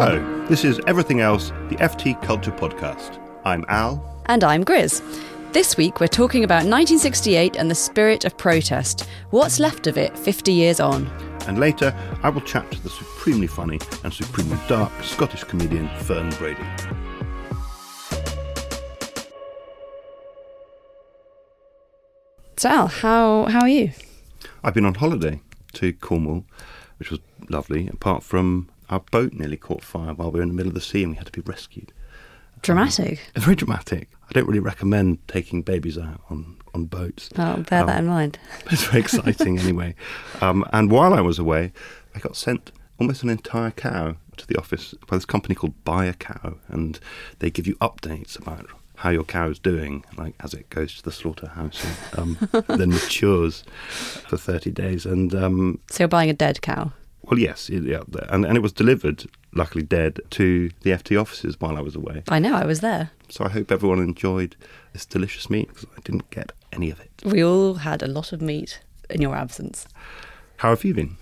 Hello, this is Everything Else, the FT Culture Podcast. I'm Al. And I'm Grizz. This week we're talking about 1968 and the spirit of protest. What's left of it 50 years on? And later, I will chat to the supremely funny and supremely dark Scottish comedian Fern Brady. So, Al, how, how are you? I've been on holiday to Cornwall, which was lovely, apart from our boat nearly caught fire while we were in the middle of the sea and we had to be rescued. Dramatic. It's very dramatic. I don't really recommend taking babies out on, on boats. I'll bear that Um, in mind. It's very exciting anyway. Um, and while I was away, I got sent almost an entire cow to the office by this company called Buy a Cow, and they give you updates about how your cow is doing, like as it goes to the slaughterhouse and um, then matures for 30 days. And um, So, you're buying a dead cow. Well, yes, yeah, and, and it was delivered, luckily dead, to the FT offices while I was away. I know, I was there. So I hope everyone enjoyed this delicious meat because I didn't get any of it. We all had a lot of meat in your absence. How have you been?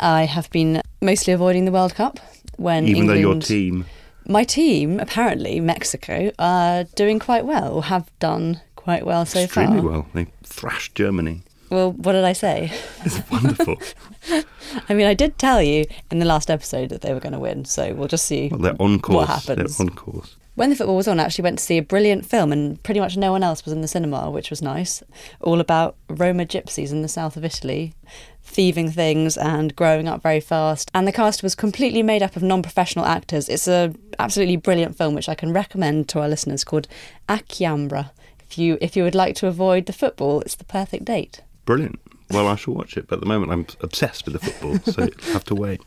I have been mostly avoiding the World Cup when Even though your England- team My team, apparently Mexico, are doing quite well, have done quite well so extremely far. well. They thrashed Germany. Well, what did I say? It's wonderful. I mean, I did tell you in the last episode that they were going to win, so we'll just see well, they're on course. what happens. They're on course. When the football was on, I actually went to see a brilliant film, and pretty much no one else was in the cinema, which was nice. All about Roma gypsies in the south of Italy, thieving things and growing up very fast. And the cast was completely made up of non-professional actors. It's a absolutely brilliant film, which I can recommend to our listeners, called A Ciambra. If you if you would like to avoid the football, it's the perfect date. Brilliant. Well, I shall watch it, but at the moment I'm obsessed with the football, so you'll have to wait.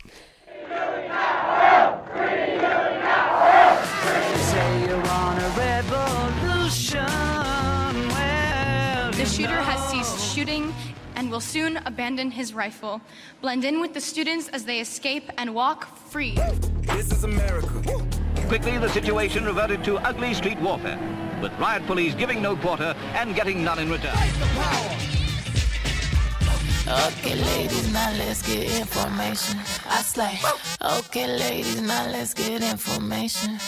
Say you want a revolution. Well, The shooter has ceased shooting and will soon abandon his rifle, blend in with the students as they escape and walk free. This is America. Quickly, the situation reverted to ugly street warfare, with riot police giving no quarter and getting none in return. Okay, ladies, now let's get information. I slay. Okay, ladies, now let's get information.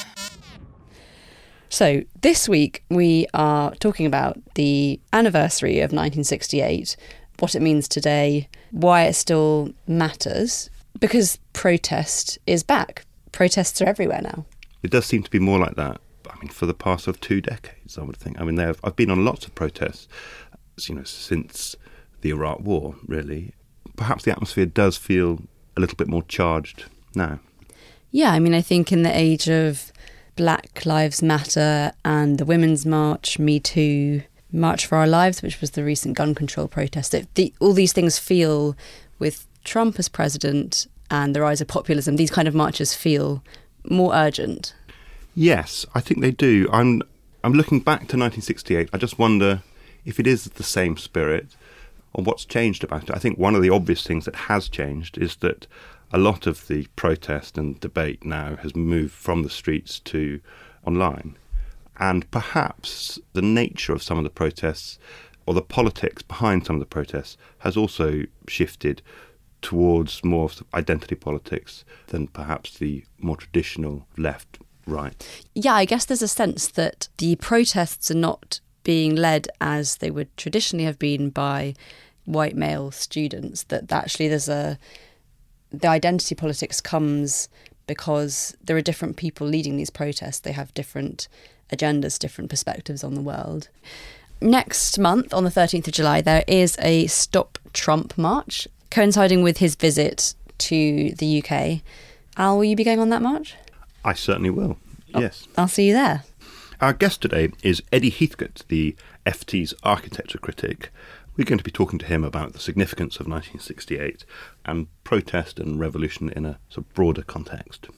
So, this week we are talking about the anniversary of 1968, what it means today, why it still matters, because protest is back. Protests are everywhere now. It does seem to be more like that. I mean, for the past sort of two decades, I would think. I mean, there have, I've been on lots of protests, you know, since the Iraq War. Really, perhaps the atmosphere does feel a little bit more charged now. Yeah, I mean, I think in the age of Black Lives Matter and the Women's March, Me Too, March for Our Lives, which was the recent gun control protest, it, the, all these things feel, with Trump as president and the rise of populism, these kind of marches feel more urgent. Yes, I think they do. I'm I'm looking back to 1968. I just wonder if it is the same spirit or what's changed about it. I think one of the obvious things that has changed is that a lot of the protest and debate now has moved from the streets to online. And perhaps the nature of some of the protests or the politics behind some of the protests has also shifted towards more of identity politics than perhaps the more traditional left right. Yeah, I guess there's a sense that the protests are not being led as they would traditionally have been by white male students, that actually there's a the identity politics comes because there are different people leading these protests. They have different agendas, different perspectives on the world. Next month, on the 13th of July, there is a Stop Trump march coinciding with his visit to the UK. Al, will you be going on that march? I certainly will. Oh, yes. I'll see you there. Our guest today is Eddie Heathcote, the FT's architecture critic. We're going to be talking to him about the significance of 1968 and protest and revolution in a sort of broader context.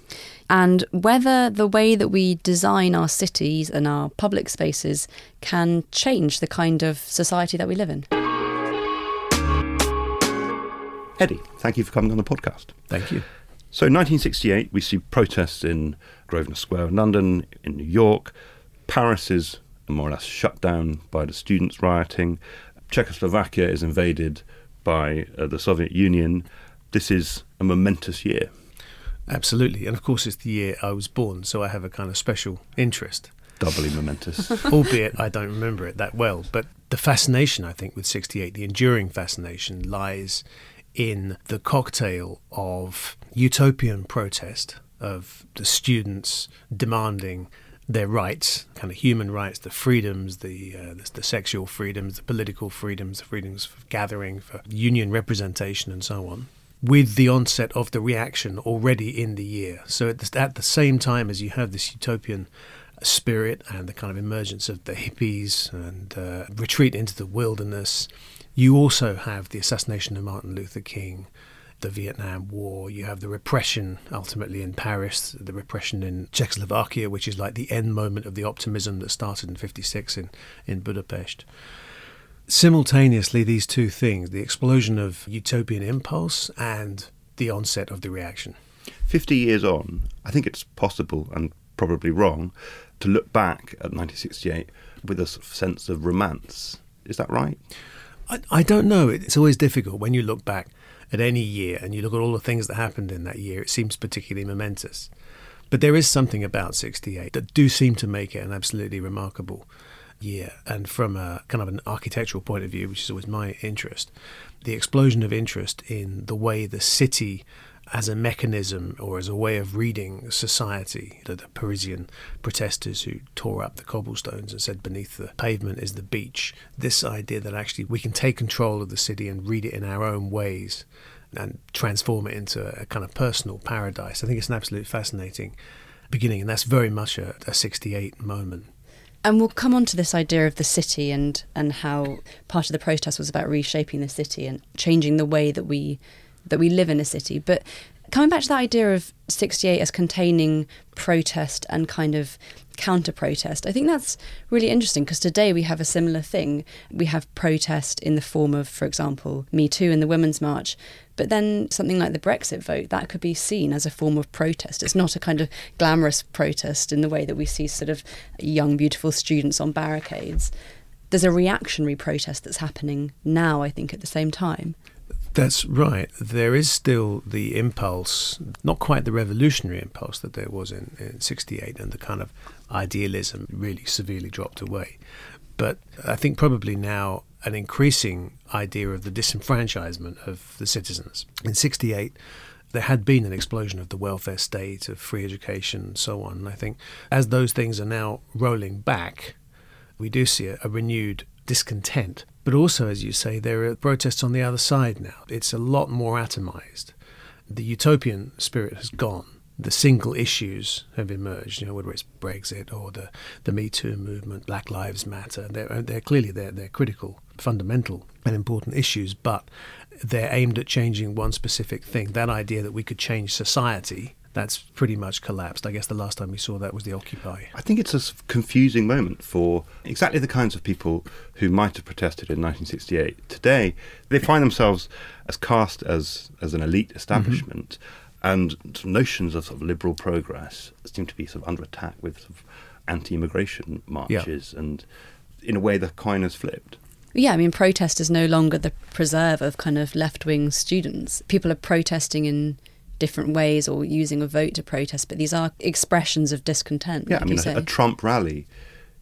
and whether the way that we design our cities and our public spaces can change the kind of society that we live in. Eddie, thank you for coming on the podcast. Thank you. So, 1968, we see protests in Grosvenor Square in London, in New York. Paris is more or less shut down by the students rioting. Czechoslovakia is invaded by uh, the Soviet Union. This is a momentous year. Absolutely. And of course, it's the year I was born, so I have a kind of special interest. Doubly momentous. albeit I don't remember it that well. But the fascination, I think, with 68, the enduring fascination, lies in the cocktail of utopian protest, of the students demanding their rights, kind of human rights, the freedoms, the, uh, the the sexual freedoms, the political freedoms, the freedoms for gathering, for union representation, and so on. With the onset of the reaction already in the year, so at the, at the same time as you have this utopian spirit and the kind of emergence of the hippies and uh, retreat into the wilderness, you also have the assassination of Martin Luther King, the Vietnam War, you have the repression ultimately in Paris, the repression in Czechoslovakia, which is like the end moment of the optimism that started in 56 in, in Budapest. Simultaneously, these two things the explosion of utopian impulse and the onset of the reaction. 50 years on, I think it's possible and probably wrong to look back at 1968 with a sort of sense of romance. Is that right? I, I don't know. It's always difficult when you look back at any year and you look at all the things that happened in that year. It seems particularly momentous. But there is something about 68 that do seem to make it an absolutely remarkable year. And from a kind of an architectural point of view, which is always my interest, the explosion of interest in the way the city as a mechanism or as a way of reading society. The, the, Parisian protesters who tore up the cobblestones and said beneath the pavement is the beach. This idea that actually we can take control of the city and read it in our own ways and transform it into a kind of personal paradise. I think it's an absolutely fascinating beginning, and that's very much a, a 68 moment. And we'll come on to this idea of the city and, and how part of the protest was about reshaping the city and changing the way that we that we live in a city. But coming back to that idea of 68 as containing protest and kind of counter protest, I think that's really interesting because today we have a similar thing. We have protest in the form of, for example, Me Too and the Women's March. But then something like the Brexit vote, that could be seen as a form of protest. It's not a kind of glamorous protest in the way that we see sort of young, beautiful students on barricades. There's a reactionary protest that's happening now, I think, at the same time. That's right. There is still the impulse, not quite the revolutionary impulse that there was in, in 68, and the kind of idealism really severely dropped away. But I think probably now an increasing idea of the disenfranchisement of the citizens. In 68, there had been an explosion of the welfare state, of free education, and so on. And I think as those things are now rolling back, we do see a, a renewed discontent but also, as you say, there are protests on the other side now. It's a lot more atomized. The utopian spirit has gone. The single issues have emerged, you know, whether it's Brexit or the, the Me Too movement, Black Lives Matter. They're, uh, they're clearly they're, they're critical, fundamental, and important issues, but they're aimed at changing one specific thing. That idea that we could change society that's pretty much collapsed. I guess the last time we saw that was the Occupy. I think it's a confusing moment for exactly the kinds of people who might have protested in 1968. Today, they find themselves as cast as, as an elite establishment, mm-hmm. and notions of, sort of liberal progress seem to be sort of under attack with sort of anti-immigration marches, yeah. and in a way, the coin has flipped. Yeah, I mean, protest is no longer the preserve of kind of left wing students. People are protesting in different ways or using a vote to protest, but these are expressions of discontent. Yeah, I mean, a, a, Trump rally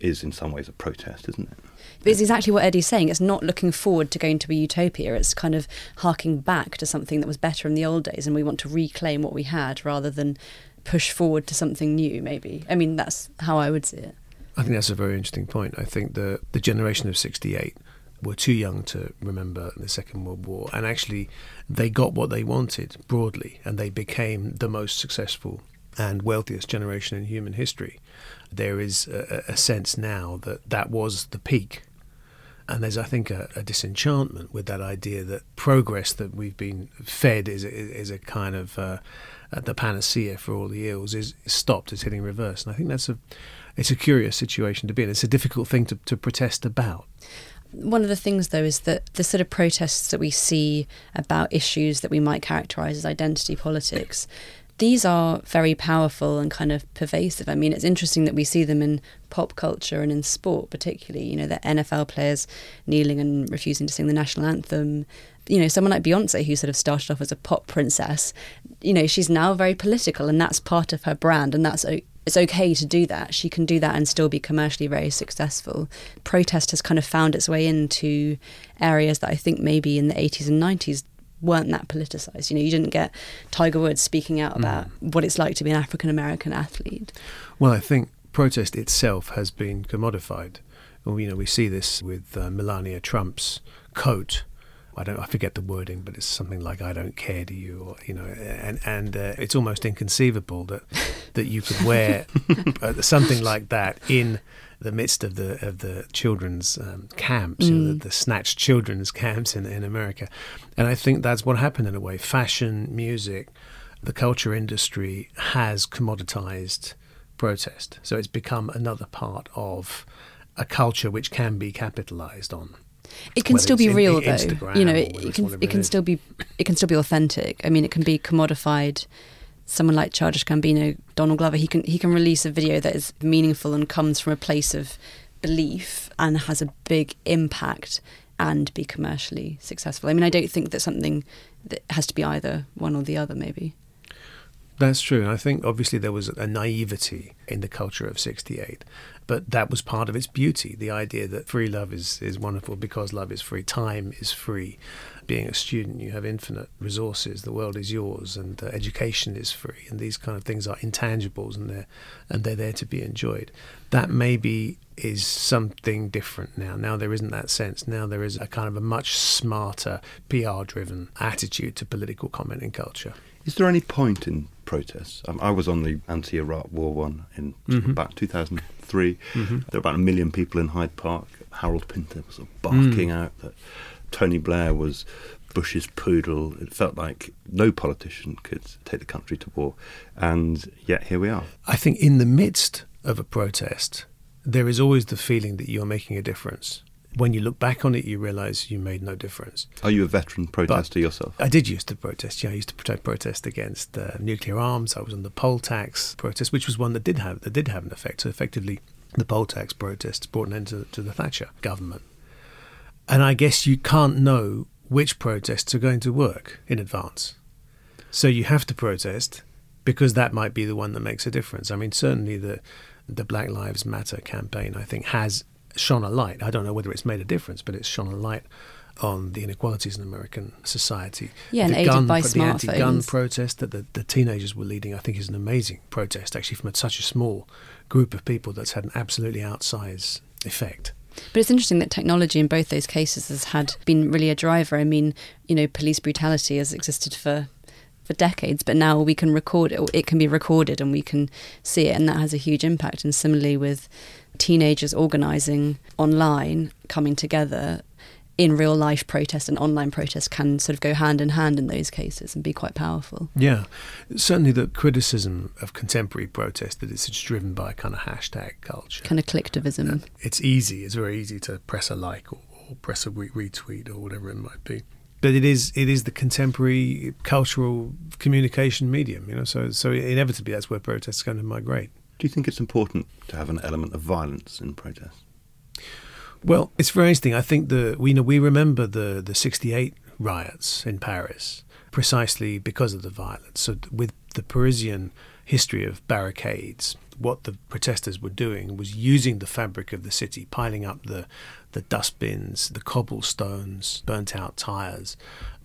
is in some ways a protest, isn't it? But it's exactly what Eddie's saying. It's not looking forward to going to a utopia. It's kind of harking back to something that was better in the old days, and we want to reclaim what we had rather than push forward to something new. Maybe. I mean, that's how I would see it. I think that's a very interesting point. I think the the generation of '68 were too young to remember the Second World War, and actually they got what they wanted broadly, and they became the most successful and wealthiest generation in human history. There is a, a sense now that that was the peak. And there's, I think, a, a, disenchantment with that idea that progress that we've been fed is, is a kind of uh, the panacea for all the ills is, stopped, is hitting reverse. And I think that's a, it's a curious situation to be in. It's a difficult thing to, to protest about. One of the things, though, is that the sort of protests that we see about issues that we might characterise as identity politics, these are very powerful and kind of pervasive. I mean, it's interesting that we see them in pop culture and in sport, particularly. You know, the NFL players kneeling and refusing to sing the national anthem, you know, someone like Beyonce, who sort of started off as a pop princess, you know, she's now very political, and that's part of her brand, and that's it's okay to do that. She can do that and still be commercially very successful. Protest has kind of found its way into areas that I think maybe in the 80s and 90s weren't that politicized. You know, you didn't get Tiger Woods speaking out about what it's like to be an African American athlete. Well, I think protest itself has been commodified. Well, you know, we see this with uh, Melania Trump's coat. I don't, I forget the wording, but it's something like "I don't care to you," or you know, and and uh, it's almost inconceivable that that you could wear uh, something like that in the midst of the of the children's um, camps, you know, the, the snatched children's camps in in America, and I think that's what happened in a way. Fashion, music, the culture industry has commoditized protest, so it's become another part of a culture which can be capitalized on. It can Whether still be real though. Instagram You know, it, it can it can still be it can still be authentic. I mean, it can be commodified. Someone like Childish Gambino, Donald Glover, he can he can release a video that is meaningful and comes from a place of belief and has a big impact and be commercially successful. I mean, I don't think that something that has to be either one or the other. Maybe. That's true. And I think obviously there was a naivety in the culture of 68, but that was part of its beauty. The idea that free love is, is wonderful because love is free, time is free. Being a student, you have infinite resources, the world is yours, and uh, education is free. And these kind of things are intangibles and they're, and they're there to be enjoyed. That maybe is something different now. Now there isn't that sense. Now there is a kind of a much smarter, PR driven attitude to political comment and culture. Is there any point in protests? Um, I was on the anti-Iraq War one in mm-hmm. about 2003. Mm-hmm. There were about a million people in Hyde Park. Harold Pinter was sort of barking mm. out that Tony Blair was Bush's poodle. It felt like no politician could take the country to war, and yet here we are. I think in the midst of a protest, there is always the feeling that you're making a difference. When you look back on it, you realize you made no difference. Are you a veteran protester yourself? I did used to protest. Yeah, I used to protest, protest against uh, nuclear arms. I was on the poll tax protest, which was one that did have that did have an effect. So effectively, the poll tax protests brought an end to, to the Thatcher government. And I guess you can't know which protests are going to work in advance. So you have to protest because that might be the one that makes a difference. I mean, certainly the the Black Lives Matter campaign, I think, has shone a light. I don't know whether it's made a difference, but it's shone a light on the inequalities in American society. Yeah, and the aided by the anti-gun protest that the, the teenagers were leading, I think, is an amazing protest, actually, from such a small group of people that's had an absolutely outsized effect. But it's interesting that technology in both those cases has had been really a driver. I mean, you know, police brutality has existed for for decades, but now we can record it. It can be recorded, and we can see it, and that has a huge impact. And similarly with teenagers organising online, coming together in real life protest and online protest can sort of go hand in hand in those cases and be quite powerful. Yeah, certainly the criticism of contemporary protest that it's just driven by kind of hashtag culture. Kind of collectivism. Uh, it's easy. It's very easy to press a like or, or press a re- retweet or whatever it might be. But it is it is the contemporary cultural communication medium, you know. So so inevitably that's where protests going to migrate. Do you think it's important to have an element of violence in protest? Well, it's very interesting. I think the we know we remember the the '68 riots in Paris precisely because of the violence. So with the Parisian history of barricades, what the protesters were doing was using the fabric of the city, piling up the the dustbins, the cobblestones, burnt out tires,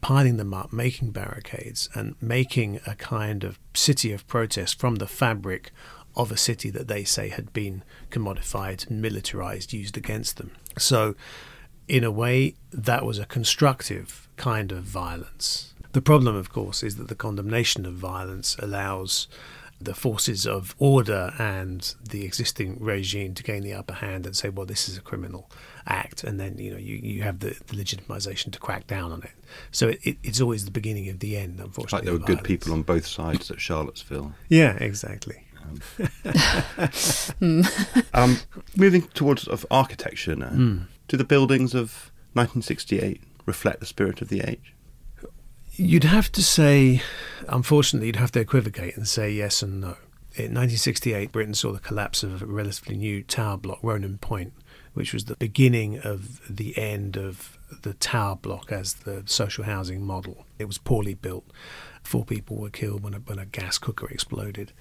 piling them up, making barricades, and making a kind of city of protest from the fabric of a city that they say had been commodified and militarized, used against them. So, in a way, that was a constructive kind of violence. The problem, of course, is that the condemnation of violence allows the forces of order and the existing regime to gain the upper hand and say, well, this is a criminal act. And then, you know, you, you have the, the legitimization to crack down on it. So it, it, it's always the beginning of the end, unfortunately. It's Like there were of good people on both sides at Charlottesville. Yeah, exactly. Um, moving towards of architecture now, do the buildings of 1968 reflect the spirit of the age? You'd have to say, unfortunately, you'd have to equivocate and say yes and no. In 1968, Britain saw the collapse of a relatively new tower block, Ronan Point, which was the beginning of the end of the tower block as the social housing model. It was poorly built. Four people were killed when a, when a gas cooker exploded.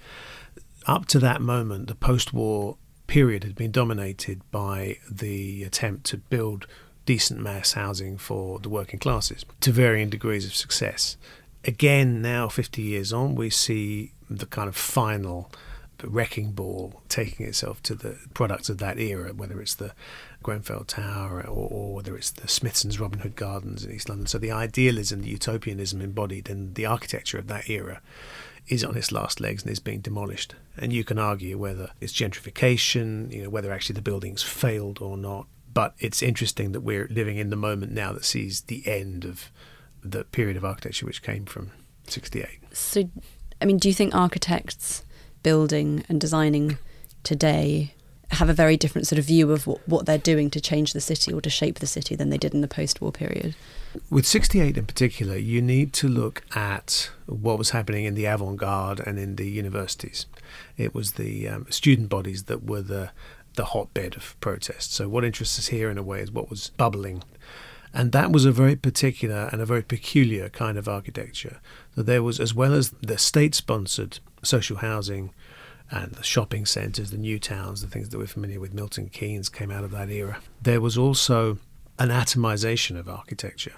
Up to that moment, the post war period had been dominated by the attempt to build decent mass housing for the working classes to varying degrees of success. Again, now 50 years on, we see the kind of final wrecking ball taking itself to the products of that era, whether it's the Grenfell Tower or, or whether it's the Smithson's Robin Hood Gardens in East London. So the idealism, the utopianism embodied in the architecture of that era is on its last legs and is being demolished. And you can argue whether it's gentrification, you know, whether actually the buildings failed or not. But it's interesting that we're living in the moment now that sees the end of the period of architecture which came from 68. So, I mean, do you think architects building and designing today have a very different sort of view of what, what they're doing to change the city or to shape the city than they did in the post war period? With 68 in particular, you need to look at what was happening in the avant garde and in the universities. It was the um, student bodies that were the, the hotbed of protest. So, what interests us here in a way is what was bubbling. And that was a very particular and a very peculiar kind of architecture. That there was, as well as the state sponsored social housing and the shopping centres, the new towns, the things that we're familiar with, Milton Keynes came out of that era. There was also an atomization of architecture.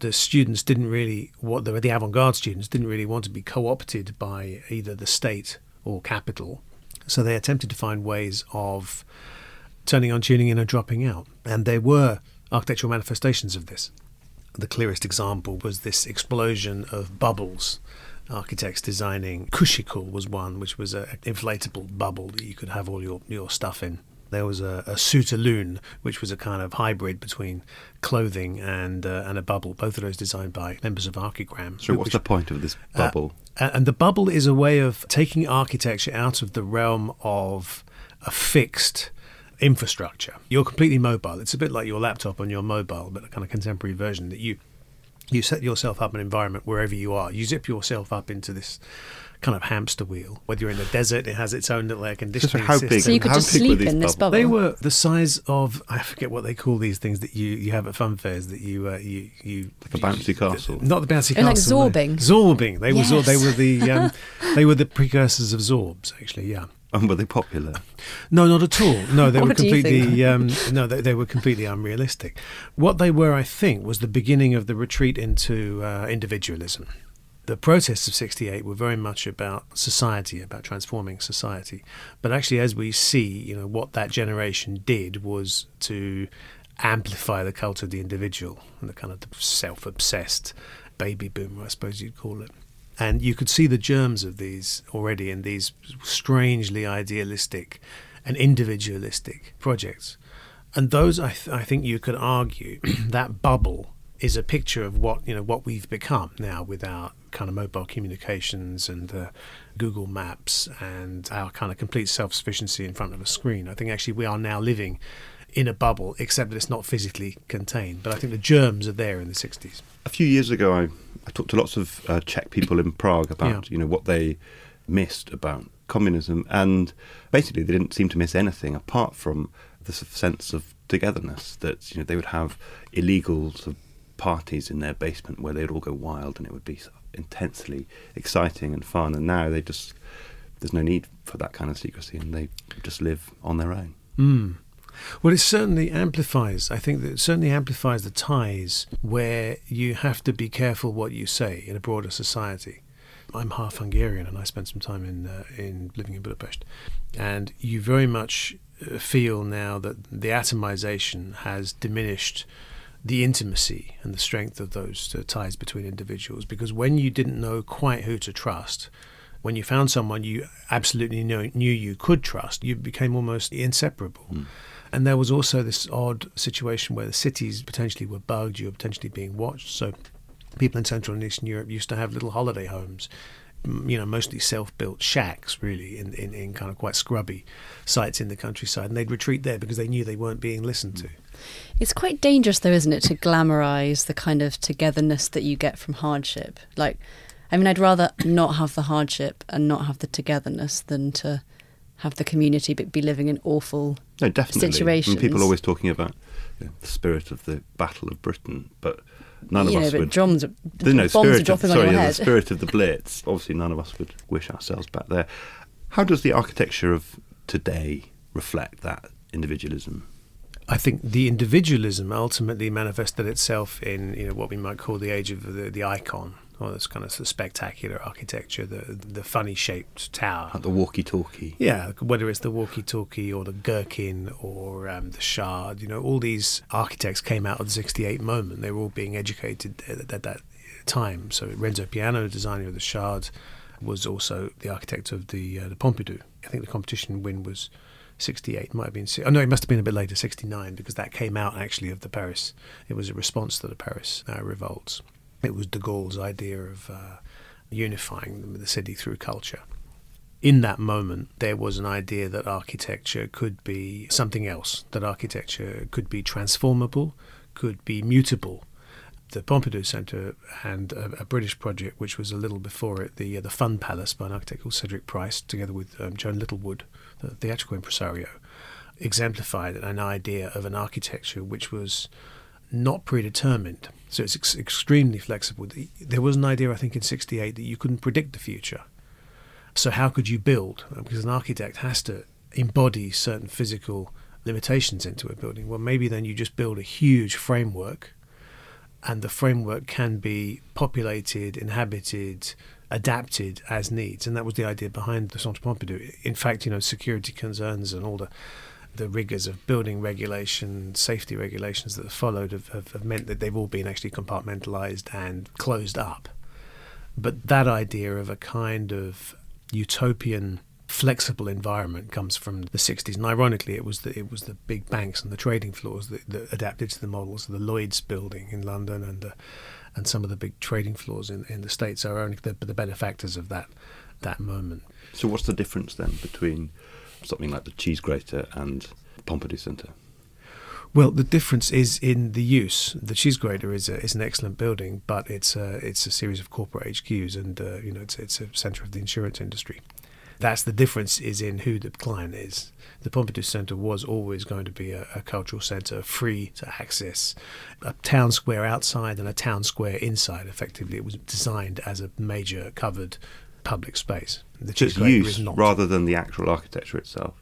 The students didn't really, what the, the avant garde students didn't really want to be co opted by either the state or capital. So they attempted to find ways of turning on, tuning in, and dropping out. And there were architectural manifestations of this. The clearest example was this explosion of bubbles architects designing. Cushicle was one, which was an inflatable bubble that you could have all your, your stuff in. There was a, a Suitaloon, which was a kind of hybrid between clothing and uh, and a bubble. Both of those designed by members of Archigram. So, what's which- the point of this uh, bubble? and the bubble is a way of taking architecture out of the realm of a fixed infrastructure. You're completely mobile. It's a bit like your laptop on your mobile, but a kind of contemporary version that you you set yourself up an environment wherever you are. You zip yourself up into this kind of hamster wheel. Whether you're in the desert, it has its own little air conditioning how system. big- So you could How just sleep these in this bubbles? bubble. They were the size of I forget what they call these things that you, you have at fun fairs that you uh, you you Like a bouncy castle. not the bouncy Oh, like castle no. zorbing. zorbing they were zor- they were the um, they were the precursors of zorbs actually yeah And were they popular? no, not at all. No, they were What do you completely um, no, they, they were completely unrealistic. What they were, I think, was the beginning of the retreat into uh, individualism. The protests of '68 were very much about society, about transforming society. But actually, as we see, you know, what that generation did was to amplify the cult of the individual and the kind of the self-obsessed baby boomer, I suppose you'd call it. And you could see the germs of these already in these strangely idealistic and individualistic projects. And those, I, th- I think, you could argue that bubble is a picture of what you know what we've become now with our kind of mobile communications and uh, Google Maps and our kind of complete self-sufficiency in front of a screen. I think actually we are now living in a bubble, except that it's not physically contained. But I think the germs are there in the '60s. A few years ago, I, I talked to lots of uh, Czech people in Prague about Yeah. you know what they missed about communism, and basically they didn't seem to miss anything apart from of sense of togetherness. That you know they would have illegal sort of parties in their basement where they'd all go wild, and it would be sort of intensely exciting and fun. And now they just there's no need for that kind of secrecy, and they just live on their own. Mm. Well, it certainly amplifies. I think that it certainly amplifies the ties where you have to be careful what you say in a broader society. I'm half Hungarian, and I spent some time in uh, in living in Budapest, and you very much uh, feel now that the atomization has diminished the intimacy and the strength of those uh, ties between individuals. Because when you didn't know quite who to trust, when you found someone you absolutely know, knew you could trust, you became almost inseparable. And there was also this odd situation where the cities potentially were bugged, you were potentially being watched. So people in Central and Eastern Europe used to have little holiday homes, you know, mostly self-built shacks, really, in, in, in kind of quite scrubby sites in the countryside. And they'd retreat there because they knew they weren't being listened to. Mm. It's quite dangerous, though, isn't it, to glamorize the kind of togetherness that you get from hardship? Like, I mean, I'd rather not have the hardship and not have the togetherness than to have the community but be living in awful No, definitely. situations. And people are always talking about you know, the spirit of the Battle of Britain, but none of know, us but would. drums, are- no, bombs are spirit of, dropping sorry, on your yeah, head. the spirit of the Blitz. Obviously, none of us would wish ourselves back there. How does the architecture of today reflect that individualism? I think the individualism ultimately manifested itself in you know what we might call the age of the, the icon, or this kind of spectacular architecture, the the funny shaped tower. Like the walkie-talkie. Yeah, whether it's the walkie-talkie or the gherkin or um, the shard, you know, all these architects came out of the '68 moment. They were all being educated at, at that time. So Renzo Piano, the designer of the shard, was also the architect of the uh, the Pompidou. I think the competition win was '68. Might have been. Oh no, it must have been a bit later, '69, because that came out actually of the Paris. It was a response to the Paris uh, revolts. It was de Gaulle's idea of uh, unifying the city through culture in that moment, there was an idea that architecture could be something else, that architecture could be transformable, could be mutable. The Pompidou Centre and a, a British project, which was a little before it, the uh, the Fun Palace by an architect called Cedric Price, together with um, Joan Littlewood, the theatrical impresario, exemplified an idea of an architecture which was not predetermined. So it's ex- extremely flexible. The- There was an idea, I think, in '68 that you couldn't predict the future. So how could you build? Uh, because an architect has to embody certain physical limitations into a building. Well, maybe then you just build a huge framework, and the framework can be populated, inhabited, adapted as needs. And that was the idea behind the Centre Pompidou. In fact, you know, security concerns and all the the rigors of building regulation, safety regulations that have followed have, have, have meant that they've all been actually compartmentalized and closed up. But that idea of a kind of utopian flexible environment comes from the 60s and ironically it was the it was the big banks and the trading floors that, that adapted to the models of the Lloyd's building in London and uh, and some of the big trading floors in, in the states. Are only the, the benefactors of that that moment. So, what's the difference then between something like the Cheese Grater and Pompidou Centre? Well, the difference is in the use. The cheese grater is a, is an excellent building, but it's a, it's a series of corporate HQs, and uh, you know it's it's a centre of the insurance industry. That's the difference is in who the client is. The Pompidou Centre was always going to be a, a cultural centre, free to access, a town square outside and a town square inside. Effectively, it was designed as a major covered public space. The So it's cheese grater use rather than the actual architecture itself.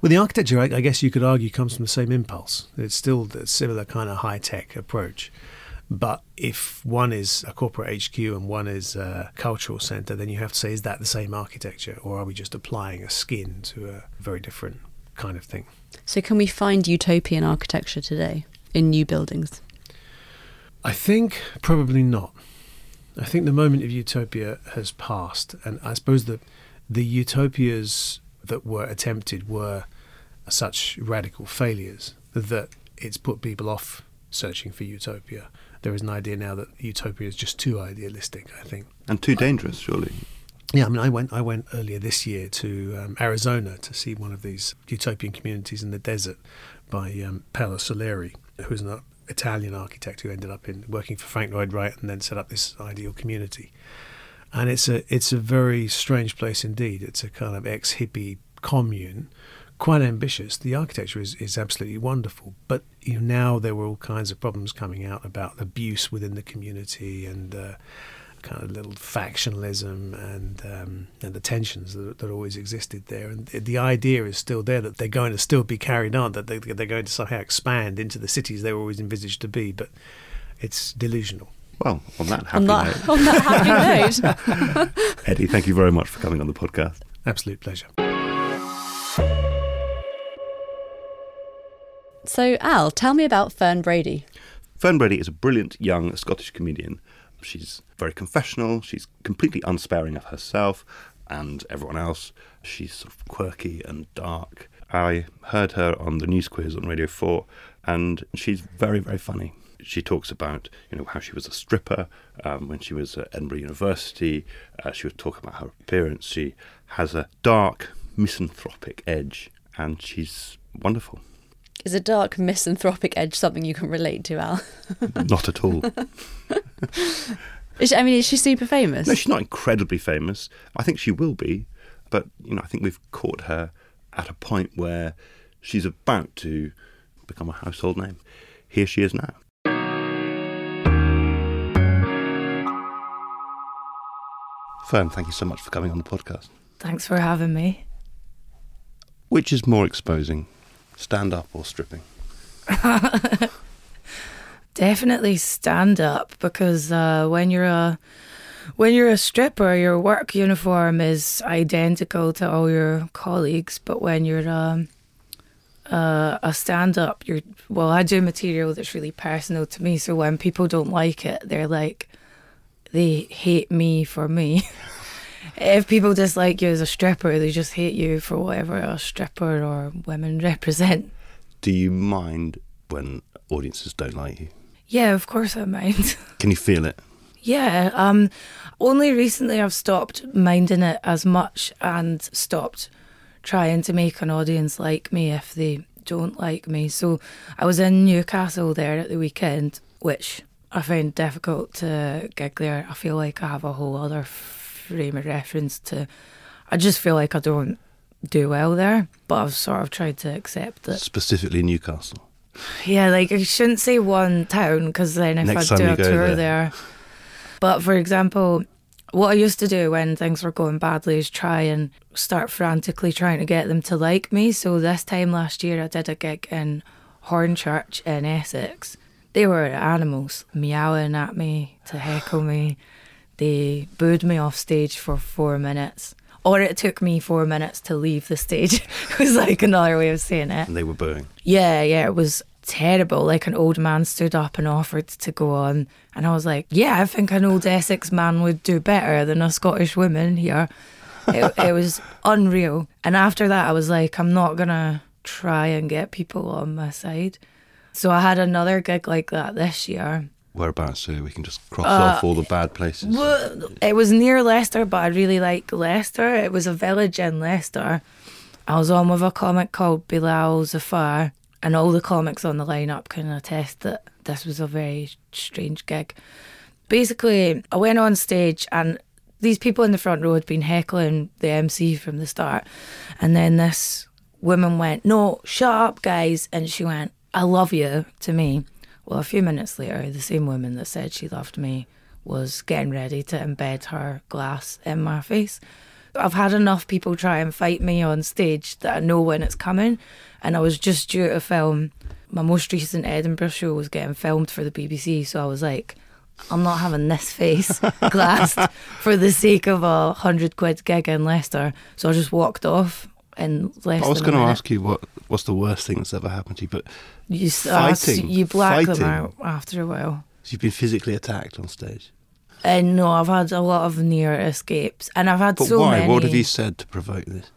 Well, the architecture, I, I guess you could argue, comes from the same impulse. It's still the similar kind of high tech approach. But if one is a corporate HQ and one is a cultural centre, then you have to say, is that the same architecture? Or are we just applying a skin to a very different kind of thing? So, can we find utopian architecture today in new buildings? I think probably not. I think the moment of utopia has passed, and I suppose that the utopias that were attempted were such radical failures that it's put people off searching for utopia. There is an idea now that utopia is just too idealistic. I think. And too dangerous, surely. Yeah, I mean, I went I went earlier this year to um, Arizona to see one of these utopian communities in the desert by um, Paolo Soleri, who's an Italian architect who ended up in working for Frank Lloyd Wright and then set up this ideal community. And it's a it's a very strange place indeed. It's a kind of ex hippie commune, quite ambitious. The architecture is, is absolutely wonderful, but you know, now there were all kinds of problems coming out about abuse within the community and. Uh, kind of little factionalism and um, and the tensions that, that always existed there. And the, the idea is still there that they're going to still be carried on, that they, they're going to somehow expand into the cities they were always envisaged to be, but it's delusional. Well, on that happy On note, on that happy note. Eddie, thank you very much for coming on the podcast. Absolute pleasure. So, Al, tell me about Fern Brady. Fern Brady is a brilliant young Scottish comedian. She's very confessional. She's completely unsparing of herself and everyone else. She's sort of quirky and dark. I heard her on the news quiz on Radio 4, and she's very, very funny. She talks about, you know, how she was a stripper um, when she was at Edinburgh University. Uh, she would talk about her appearance. She has a dark, misanthropic edge, and she's wonderful. Is a dark misanthropic edge something you can relate to, Al? Not at all. Is she, I mean, is she super famous? No, she's not incredibly famous. I think she will be, but you know, I think we've caught her at a point where she's about to become a household name. Here she is now. Fern, thank you so much for coming on the podcast. Thanks for having me. Which is more exposing, stand up or stripping? Definitely stand up because uh, when you're a when you're a stripper, your work uniform is identical to all your colleagues. But when you're um, uh, a stand up, you're well. I do material that's really personal to me. So when people don't like it, they're like they hate me for me. if people dislike you as a stripper, they just hate you for whatever a stripper or women represent. Do you mind when audiences don't like you? Yeah, of course I mind. Can you feel it? Yeah, um, only recently I've stopped minding it as much and stopped trying to make an audience like me if they don't like me. So I was in Newcastle there at the weekend, which I found difficult to gig there. I feel like I have a whole other frame of reference to. I just feel like I don't do well there, but I've sort of tried to accept it. Specifically Newcastle. Yeah, like I shouldn't say one town because then if Next I do a tour there. there. But for example, what I used to do when things were going badly is try and start frantically trying to get them to like me. So this time last year, I did a gig in Hornchurch in Essex. They were animals, meowing at me to heckle me. They booed me off stage for four minutes. Or it took me four minutes to leave the stage. it was like another way of saying it. And they were booing. Yeah, yeah, it was terrible. Like an old man stood up and offered to go on, and I was like, "Yeah, I think an old Essex man would do better than a Scottish woman here." It, it was unreal. And after that, I was like, "I'm not gonna try and get people on my side." So I had another gig like that this year. Whereabouts so we can just cross uh, off all the bad places. Well, It was near Leicester, but I really like Leicester. It was a village in Leicester. I was on with a comic called Bilal Zafar, and all the comics on the lineup can attest that this was a very strange gig. Basically, I went on stage, and these people in the front row had been heckling the MC from the start, and then this woman went, "No, shut up, guys," and she went, "I love you" to me. Well, a few minutes later, the same woman that said she loved me was getting ready to embed her glass in my face. I've had enough people try and fight me on stage that I know when it's coming, and I was just due to film. My most recent Edinburgh show was getting filmed for the BBC, so I was like, I'm not having this face glassed for the sake of a hundred quid gig in Leicester. So I just walked off in less I was going to ask you what what's the worst thing that's ever happened to you, but You, uh, Fighting. you black Fighting. them out after a while. you've been physically attacked on stage. And no, I've had a lot of near escapes, and I've had But so why? many. What have you said to provoke this?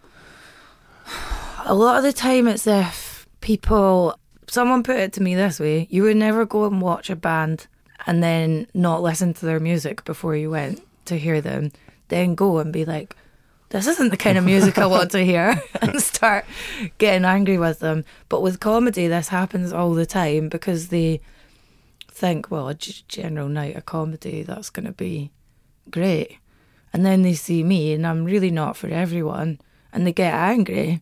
A lot of the time, it's if people. Someone put it to me this way: you would never go and watch a band and then not listen to their music before you went to hear them, then go and be like, "This isn't the kind of music I want to hear," and start getting angry with them. But with comedy, this happens all the time because they think, well, a g- general night of comedy, that's going to be great. And then they see me, and I'm really not for everyone, and they get angry.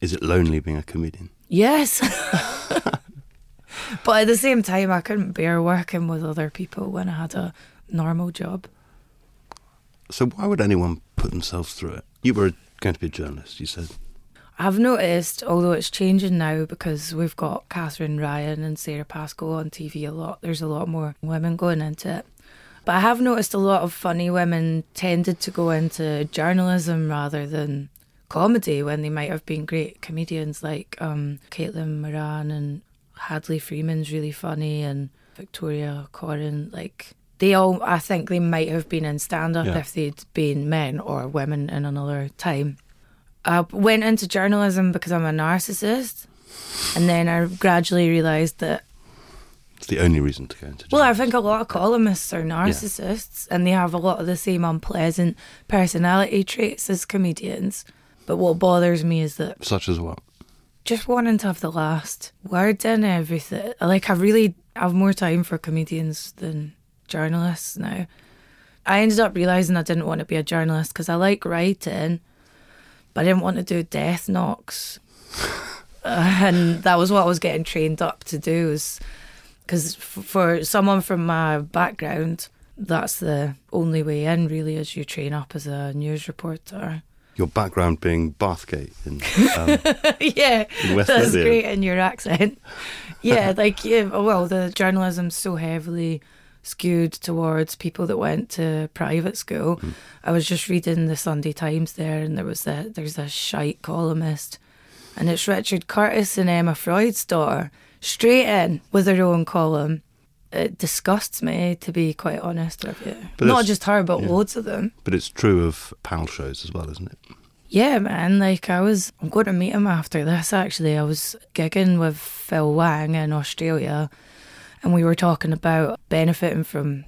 Is it lonely being a comedian? Yes. but at the same time, I couldn't bear working with other people when I had a normal job. So why would anyone put themselves through it? You were going to be a journalist, you said. I've noticed, although it's changing now because we've got Katherine Ryan and Sara Pascoe on TV a lot, there's a lot more women going into it. But I have noticed a lot of funny women tended to go into journalism rather than comedy when they might have been great comedians like um, Caitlin Moran and Hadley Freeman's really funny and Victoria Coren. Like they all, I think they might have been in stand up Yeah. if they'd been men or women in another time. I went into journalism because I'm a narcissist, and then I gradually realised that. It's the only reason to go into Well, I think a lot of columnists are narcissists, and they have a lot of the same unpleasant personality traits as comedians. But what bothers me is that Such as what? just wanting to have the last word in everything. Like I really have more time for comedians than journalists now. I ended up realizing I didn't want to be a journalist because I like writing, but I didn't want to do death knocks. And that was what I was getting trained up to do. Was because f- for someone from my background, that's the only way in. Really, is you train up as a news reporter. Your background being Bathgate in um, yeah, In West that's great in your accent. Yeah, like yeah. Well, the journalism's so heavily skewed towards people that went to private school. Hmm. I was just reading the Sunday Times there, and there was a there's a shite columnist, and it's Richard Curtis and Emma Freud's daughter straight in with her own column. It disgusts me, to be quite honest with you. But Not just her, but yeah. loads of them. but it's true of PAL shows as well, isn't it? Yeah, man. Like I was, I'm going to meet him after this. Actually, I was gigging with Phil Wang in Australia, and we were talking about benefiting from.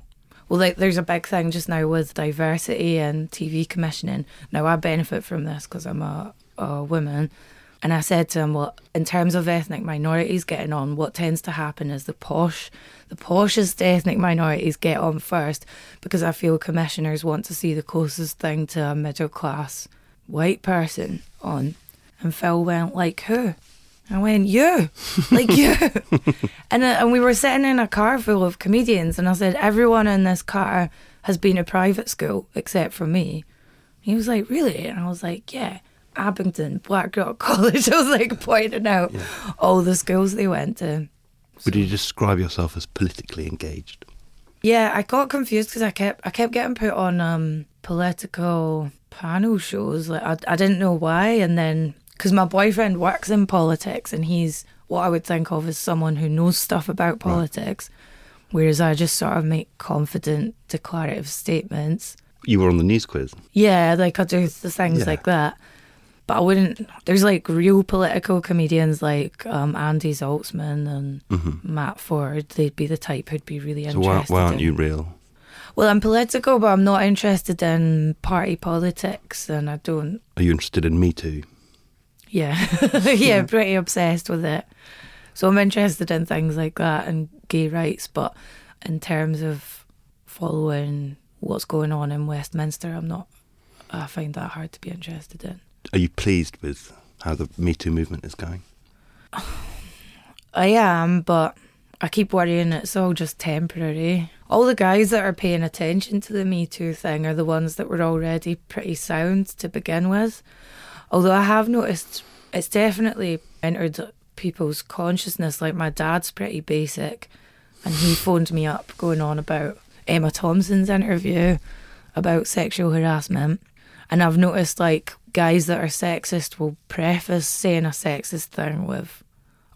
Well, like there's a big thing just now with diversity and TV commissioning. Now I benefit from this because I'm a, a woman, and I said to him, well, in terms of ethnic minorities getting on, what tends to happen is the posh, the poshest ethnic minorities get on first because I feel commissioners want to see the closest thing to a middle class white person on. And Phil went, like, who? I went, you, like you. and, uh, and we were sitting in a car full of comedians, and I said, everyone in this car has been to private school except for me. He was like, really? And I was like, yeah. Abingdon, Blackrock College. I was like pointing out all the schools they went to. Would you describe yourself as politically engaged? Yeah, I got confused because I kept I kept getting put on um, political panel shows. Like I, I didn't know why, and then because my boyfriend works in politics and he's what I would think of as someone who knows stuff about politics, whereas I just sort of make confident, declarative statements. You were on the news quiz. Yeah, like I do the things Yeah. like that. But I wouldn't. There's like real political comedians like um, Andy Zaltzman and Matt Forde. They'd be the type who'd be really Mm-hmm. So why, interested. why aren't in- you real? well, I'm political, but I'm not interested in party politics, and I don't. Are you interested in Me Too? Yeah, yeah, pretty obsessed with it. So I'm interested in things like that and gay rights, but in terms of following what's going on in Westminster, I'm not. I find that hard to be interested in. Are you pleased with how the Me Too movement is going? I am, but I keep worrying it's all just temporary. All the guys that are paying attention to the Me Too thing are the ones that were already pretty sound to begin with. Although I have noticed it's definitely entered people's consciousness. Like my dad's pretty basic, and he phoned me up going on about Emma Thompson's interview about sexual harassment. And I've noticed like guys that are sexist will preface saying a sexist thing with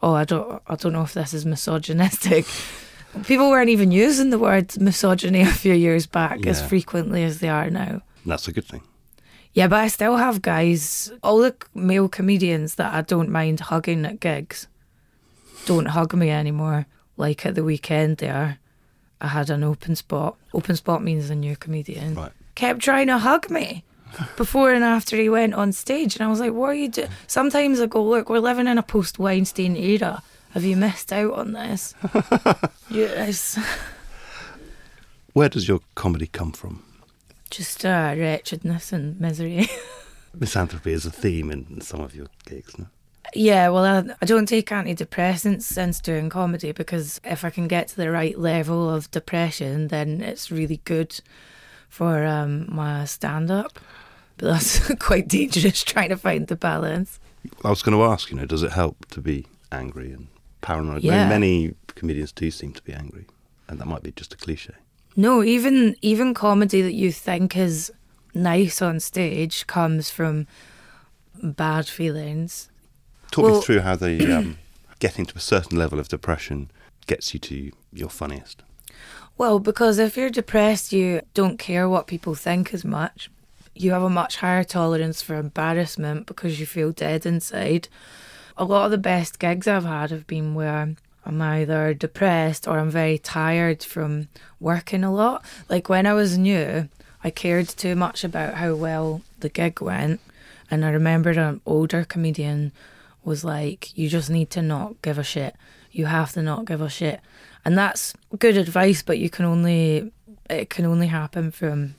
oh, I don't, I don't know if this is misogynistic. People weren't even using the word misogyny a few years back as frequently as they are now. That's a good thing. Yeah, but I still have guys, all the male comedians that I don't mind hugging at gigs, don't hug me anymore. Like at the weekend there, I had an open spot. Open spot means a new comedian. Right. Kept trying to hug me before and after he went on stage. And I was like, what are you doing? Sometimes I go, look, we're living in a post Weinstein era. Have you missed out on this? yes. Where does your comedy come from? Just uh, wretchedness and misery. Misanthropy is a theme in some of your gigs, no? Yeah, well, I, I don't take antidepressants since doing comedy because if I can get to the right level of depression, then it's really good for um, my stand up. But that's quite dangerous trying to find the balance. I was going to ask, you know, does it help to be angry and paranoid? Yeah. Many comedians do seem to be angry, and that might be just a cliche. No, even even comedy that you think is nice on stage comes from bad feelings. Talk Well- me through how the um, getting to a certain level of depression gets you to your funniest. Well, because if you're depressed, you don't care what people think as much. You have a much higher tolerance for embarrassment because you feel dead inside. A lot of the best gigs I've had have been where I'm either depressed or I'm very tired from working a lot. Like when I was new, I cared too much about how well the gig went. And I remember an older comedian was like, You just need to not give a shit. You have to not give a shit. And that's good advice, but you can only, it can only happen from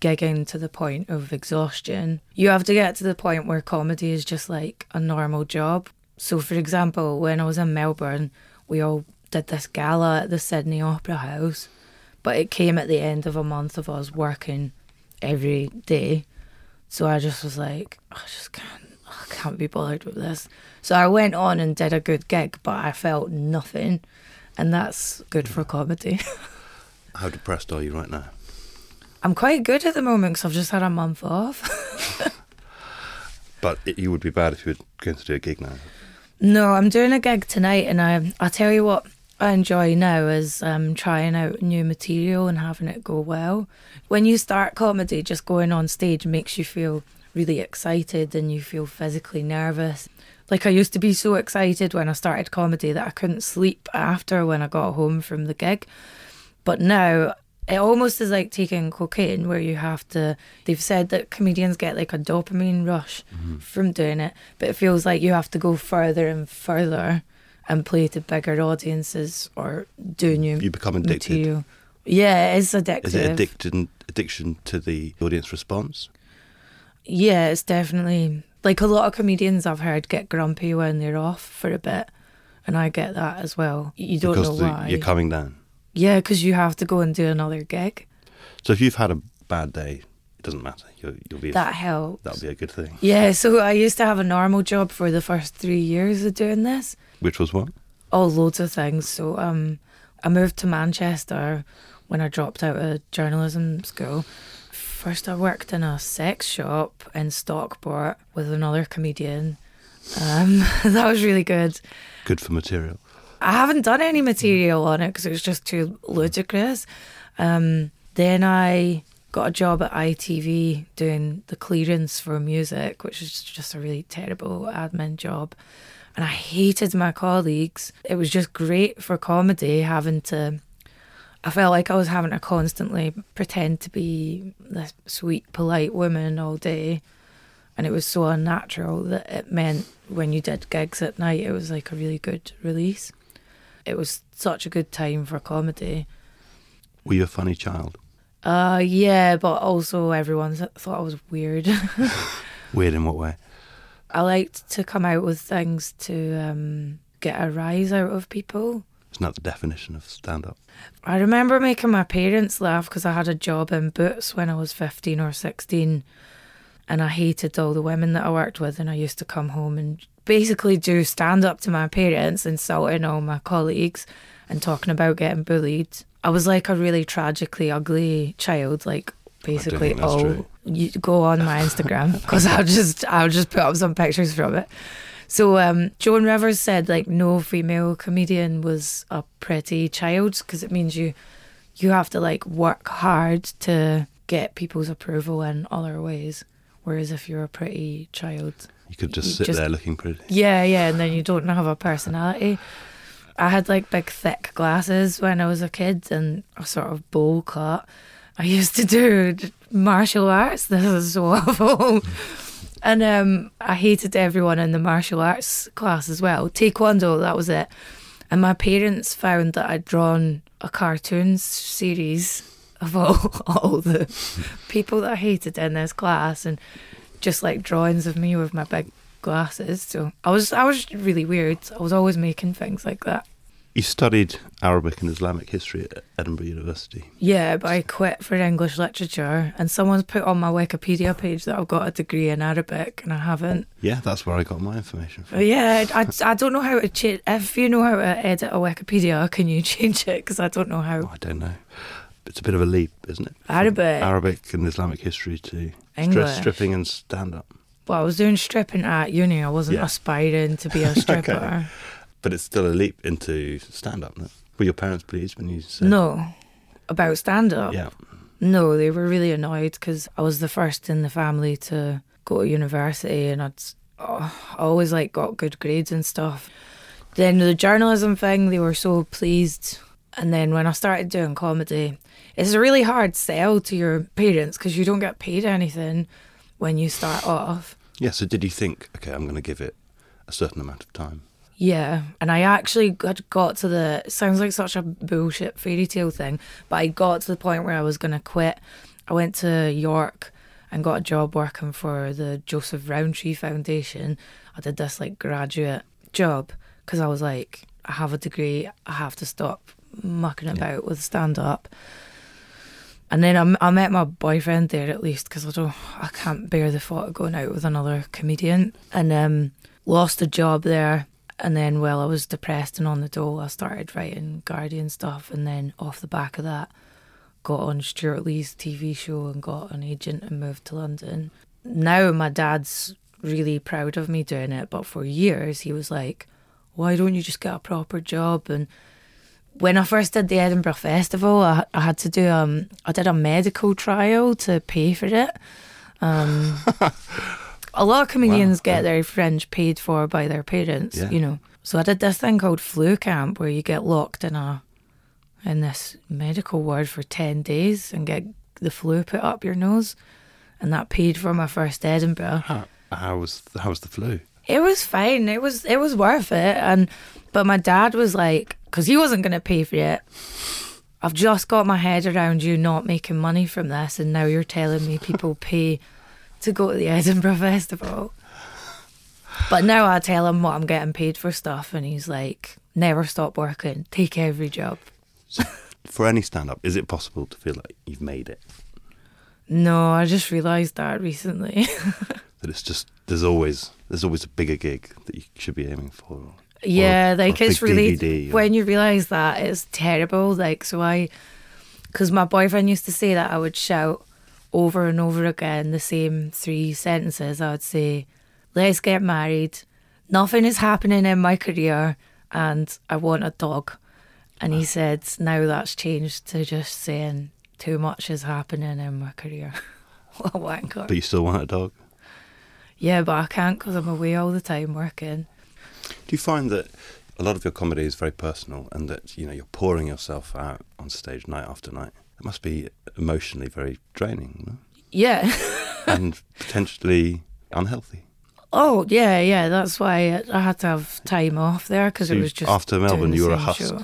gigging to the point of exhaustion. You have to get to the point where comedy is just like a normal job. So, for example, when I was in Melbourne, we all did this gala at the Sydney Opera House, but it came at the end of a month of us working every day. So I just was like, oh, I just can't, oh, I can't be bothered with this. So I went on and did a good gig, but I felt nothing, and that's good for comedy. How depressed are you right now? I'm quite good at the moment because I've just had a month off. But it, you would be bad if you were going to do a gig now. No, I'm doing a gig tonight, and I I tell you what I enjoy now is um, trying out new material and having it go well. When you start comedy, just going on stage makes you feel really excited and you feel physically nervous. Like I used to be so excited when I started comedy that I couldn't sleep after when I got home from the gig. But now it almost is like taking cocaine where you have to they've said that comedians get like a dopamine rush mm-hmm. from doing it, but it feels like you have to go further and further and play to bigger audiences or do mm-hmm. new You become addicted. material. Yeah, it's addictive. Is it addiction addiction to the audience response? Yeah, it's definitely like a lot of comedians I've heard get grumpy when they're off for a bit, and I get that as well. You don't because know the- why. you're coming down. Yeah, because you have to go and do another gig. So if you've had a bad day, it doesn't matter. You'll, you'll be That helps. that'll be a good thing. Yeah, so I used to have a normal job for the first three years of doing this. Which was what? Oh, loads of things. So um, I moved to Manchester when I dropped out of journalism school. First, I worked in a sex shop in Stockport with another comedian. Um, that was really good. Good for material. I haven't done any material on it because it was just too ludicrous. Um, then I got a job at ITV doing the clearance for music, which is just a really terrible admin job. And I hated my colleagues. It was just great for comedy having to. I felt like I was having to constantly pretend to be this sweet, polite woman all day. And it was so unnatural that it meant when you did gigs at night, it was like a really good release. It was such a good time for comedy. Were you a funny child? Uh, yeah, but also everyone thought I was weird. Weird in what way? I liked to come out with things to um, get a rise out of people. It's not the definition of stand up? I remember making my parents laugh because I had a job in Boots when I was 15 or 16 and I hated all the women that I worked with and I used to come home and basically do stand up to my parents, insulting all my colleagues and talking about getting bullied. I was like a really tragically ugly child, like basically all true. you go on my Instagram because I'll just I'll just put up some pictures from it. So um, Joan Rivers said like no female comedian was a pretty child because it means you you have to like work hard to get people's approval in other ways. Whereas if you're a pretty child, You could just You sit just- there looking pretty. yeah, yeah, and then you don't have a personality. I had like big thick glasses when I was a kid and a sort of bowl cut. I used to do martial arts. This is so awful. And um, I hated everyone in the martial arts class as well. Taekwondo, that was it. And my parents found that I'd drawn a cartoon series of all, all the people that I hated in this class and just like drawings of me with my big glasses. So I was I was really weird. I was always making things like that. You studied Arabic and Islamic history at Edinburgh University. Yeah, but I quit for English literature, and someone's put on my Wikipedia page that I've got a degree in Arabic, and I haven't. Yeah, that's where I got my information from. Yeah, I, I don't know how to change. If you know how to edit a Wikipedia, can you change it? Because I don't know how. Oh, I don't know. It's a bit of a leap, isn't it? From Arabic. Arabic and Islamic history to English. stripping and stand up. Well, I was doing stripping at uni. I wasn't Yeah. aspiring to be a stripper. But it's still a leap into stand up. No? Were your parents pleased when you said No, about stand up. Yeah. No, they were really annoyed because I was the first in the family to go to university, and I'd oh, I always like got good grades and stuff. Then the journalism thing, they were so pleased. And then when I started doing comedy, it's a really hard sell oh to your parents because you don't get paid anything when you start off. Yeah, so did you think, okay, I'm going to give it a certain amount of time? Yeah, and I actually got, got to the sounds like such a bullshit fairy tale thing, but I got to the point where I was going to quit I went to York and got a job working for the Joseph Rowntree Foundation. I did this like graduate job because I was like, I have a degree, I have to stop mucking about with stand up. And then I met my boyfriend there at least because I don't, I can't bear the thought of going out with another comedian. And um, lost a job there. And then, while I was depressed and on the dole, I started writing Guardian stuff. And then, off the back of that, got on Stewart Lee's TV show and got an agent and moved to London. Now, my dad's really proud of me doing it. But for years, he was like, why don't you just get a proper job? And when I first did the Edinburgh Festival, I, I had to do um, I did a medical trial to pay for it. Um, a lot of comedians get their fringe paid for by their parents, Yeah. you know. So I did this thing called flu camp, where you get locked in a in this medical ward for ten days and get the flu put up your nose, and that paid for my first Edinburgh. How, how was how was the flu? It was fine. It was it was worth it. And but my dad was like, because he wasn't going to pay for it. I've just got my head around you not making money from this, and now you're telling me people pay to go to the Edinburgh Festival. But now I tell him what I'm getting paid for stuff, and he's like, never stop working, take every job. For any stand up, is it possible to feel like you've made it? No, I just realised that recently. That it's just there's always there's always a bigger gig that you should be aiming for. Yeah, or like it's really DVD when you realize that it's terrible. Like so, I because my boyfriend used to say that I would shout over and over again the same three sentences. I would say, "Let's get married. Nothing is happening in my career, and I want a dog." And he said, "Now that's changed to just saying too much is happening in my career." what a wanker! But you still want a dog. yeah, but I can't because I'm away all the time working. Do you find that a lot of your comedy is very personal, and that you know you're pouring yourself out on stage night after night? It must be emotionally very draining no? Yeah. and potentially unhealthy. Oh yeah, yeah. That's why I had to have time off there because So it was just after Melbourne, you were a husk. show.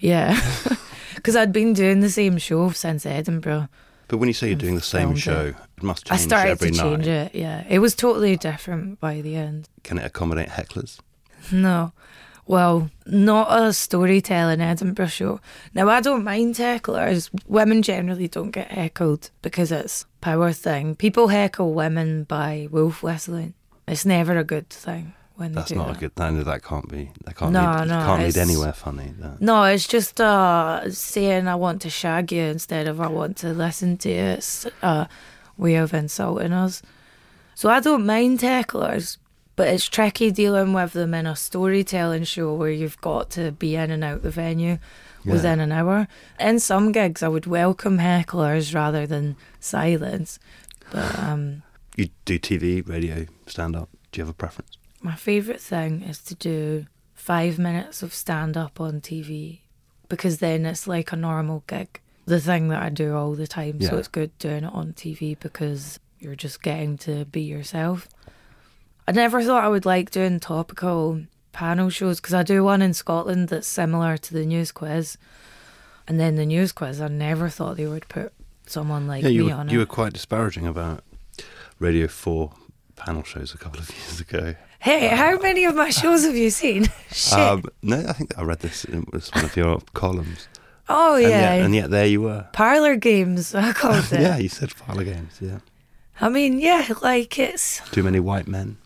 Yeah, because I'd been doing the same show since Edinburgh. But when you say you're doing the same show, it. it must I started every to change it. Yeah, it was totally different by the end. Can it accommodate hecklers? No. Well, not a storytelling Edinburgh show. Now, I don't mind hecklers. Women generally don't get heckled because it's a power thing. People heckle women by wolf whistling. It's never a good thing when That's they do not that. a good. No, that can't be. That can't No, lead. no, can't lead anywhere funny. That. No, it's just uh, saying I want to shag you instead of I want to listen to you. It's a way of insulting us. So I don't mind hecklers, but it's tricky dealing with them in a storytelling show where you've got to be in and out the venue within an hour. In some gigs, I would welcome hecklers rather than silence. But um, You do TV, radio, stand up. Do you have a preference? my favourite thing is to do five minutes of stand up on TV because then it's like a normal gig. The thing that I do all the time. So it's good doing it on TV because you're just getting to be yourself. I never thought I would like doing topical panel shows because I do one in Scotland that's similar to the news quiz. And then the news quiz, I never thought they would put someone like yeah, you me were, on you it. You were quite disparaging about Radio Four panel shows a couple of years ago. Hey, how many of my shows have you seen? Shit. Um, no, I think I read this in was one of your columns. oh, And yeah. yet, and yet there you were. parlor games. I called it. Yeah, you said parlor games. Yeah, I mean, yeah, like it's too many white men.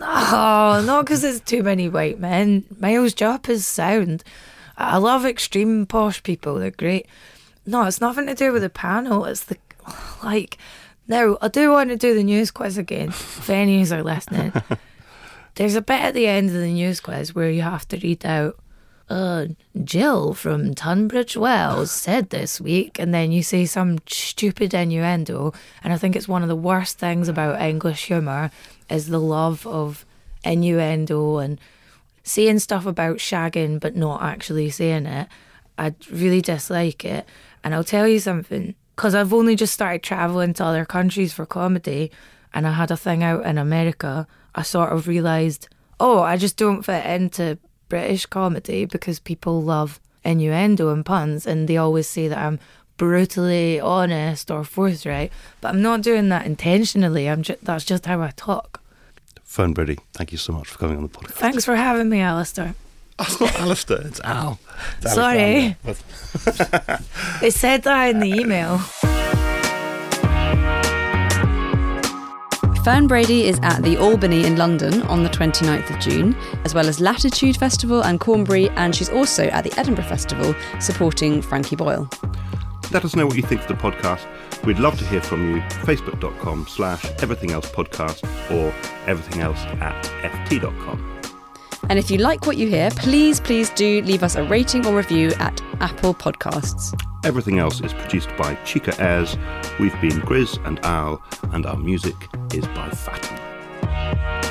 Oh, not because it's too many white men. Miles Jupp is sound. I I love extreme posh people. They're great. No, it's nothing to do with the panel. It's the like. Now I do want to do the news quiz again. If any of you are listening, there's a bit at the end of the news quiz where you have to read out. Uh, Jill from Tunbridge Wells said this week, and then you say some stupid innuendo. And I think it's one of the worst things about English humour is the love of innuendo and saying stuff about shagging but not actually saying it. I really dislike it. And I'll tell you something, because I've only just started travelling to other countries for comedy, and I had a thing out in America, I sort of realised, oh, I just don't fit into British comedy because people love innuendo and puns, and they always say that I'm brutally honest or forthright, but I'm not doing that intentionally. I'm ju- that's just how I talk. Fern Brady, thank you so much for coming on the podcast. Thanks for having me, Alistair. That's not Alistair, it's Al. It's Sorry. Alexander. They said that in the email. Fern Brady is at the Albany in London on the 29th of June, as well as Latitude Festival and Cornbury, and she's also at the Edinburgh Festival supporting Frankie Boyle. Let us know what you think of the podcast. We'd love to hear from you. Facebook.com slash everything else podcast or everything else at ft.com. And if you like what you hear, please, please do leave us a rating or review at Apple Podcasts. Everything else is produced by Chica Airs. We've been Grizz and Al, and our music is by Fatten.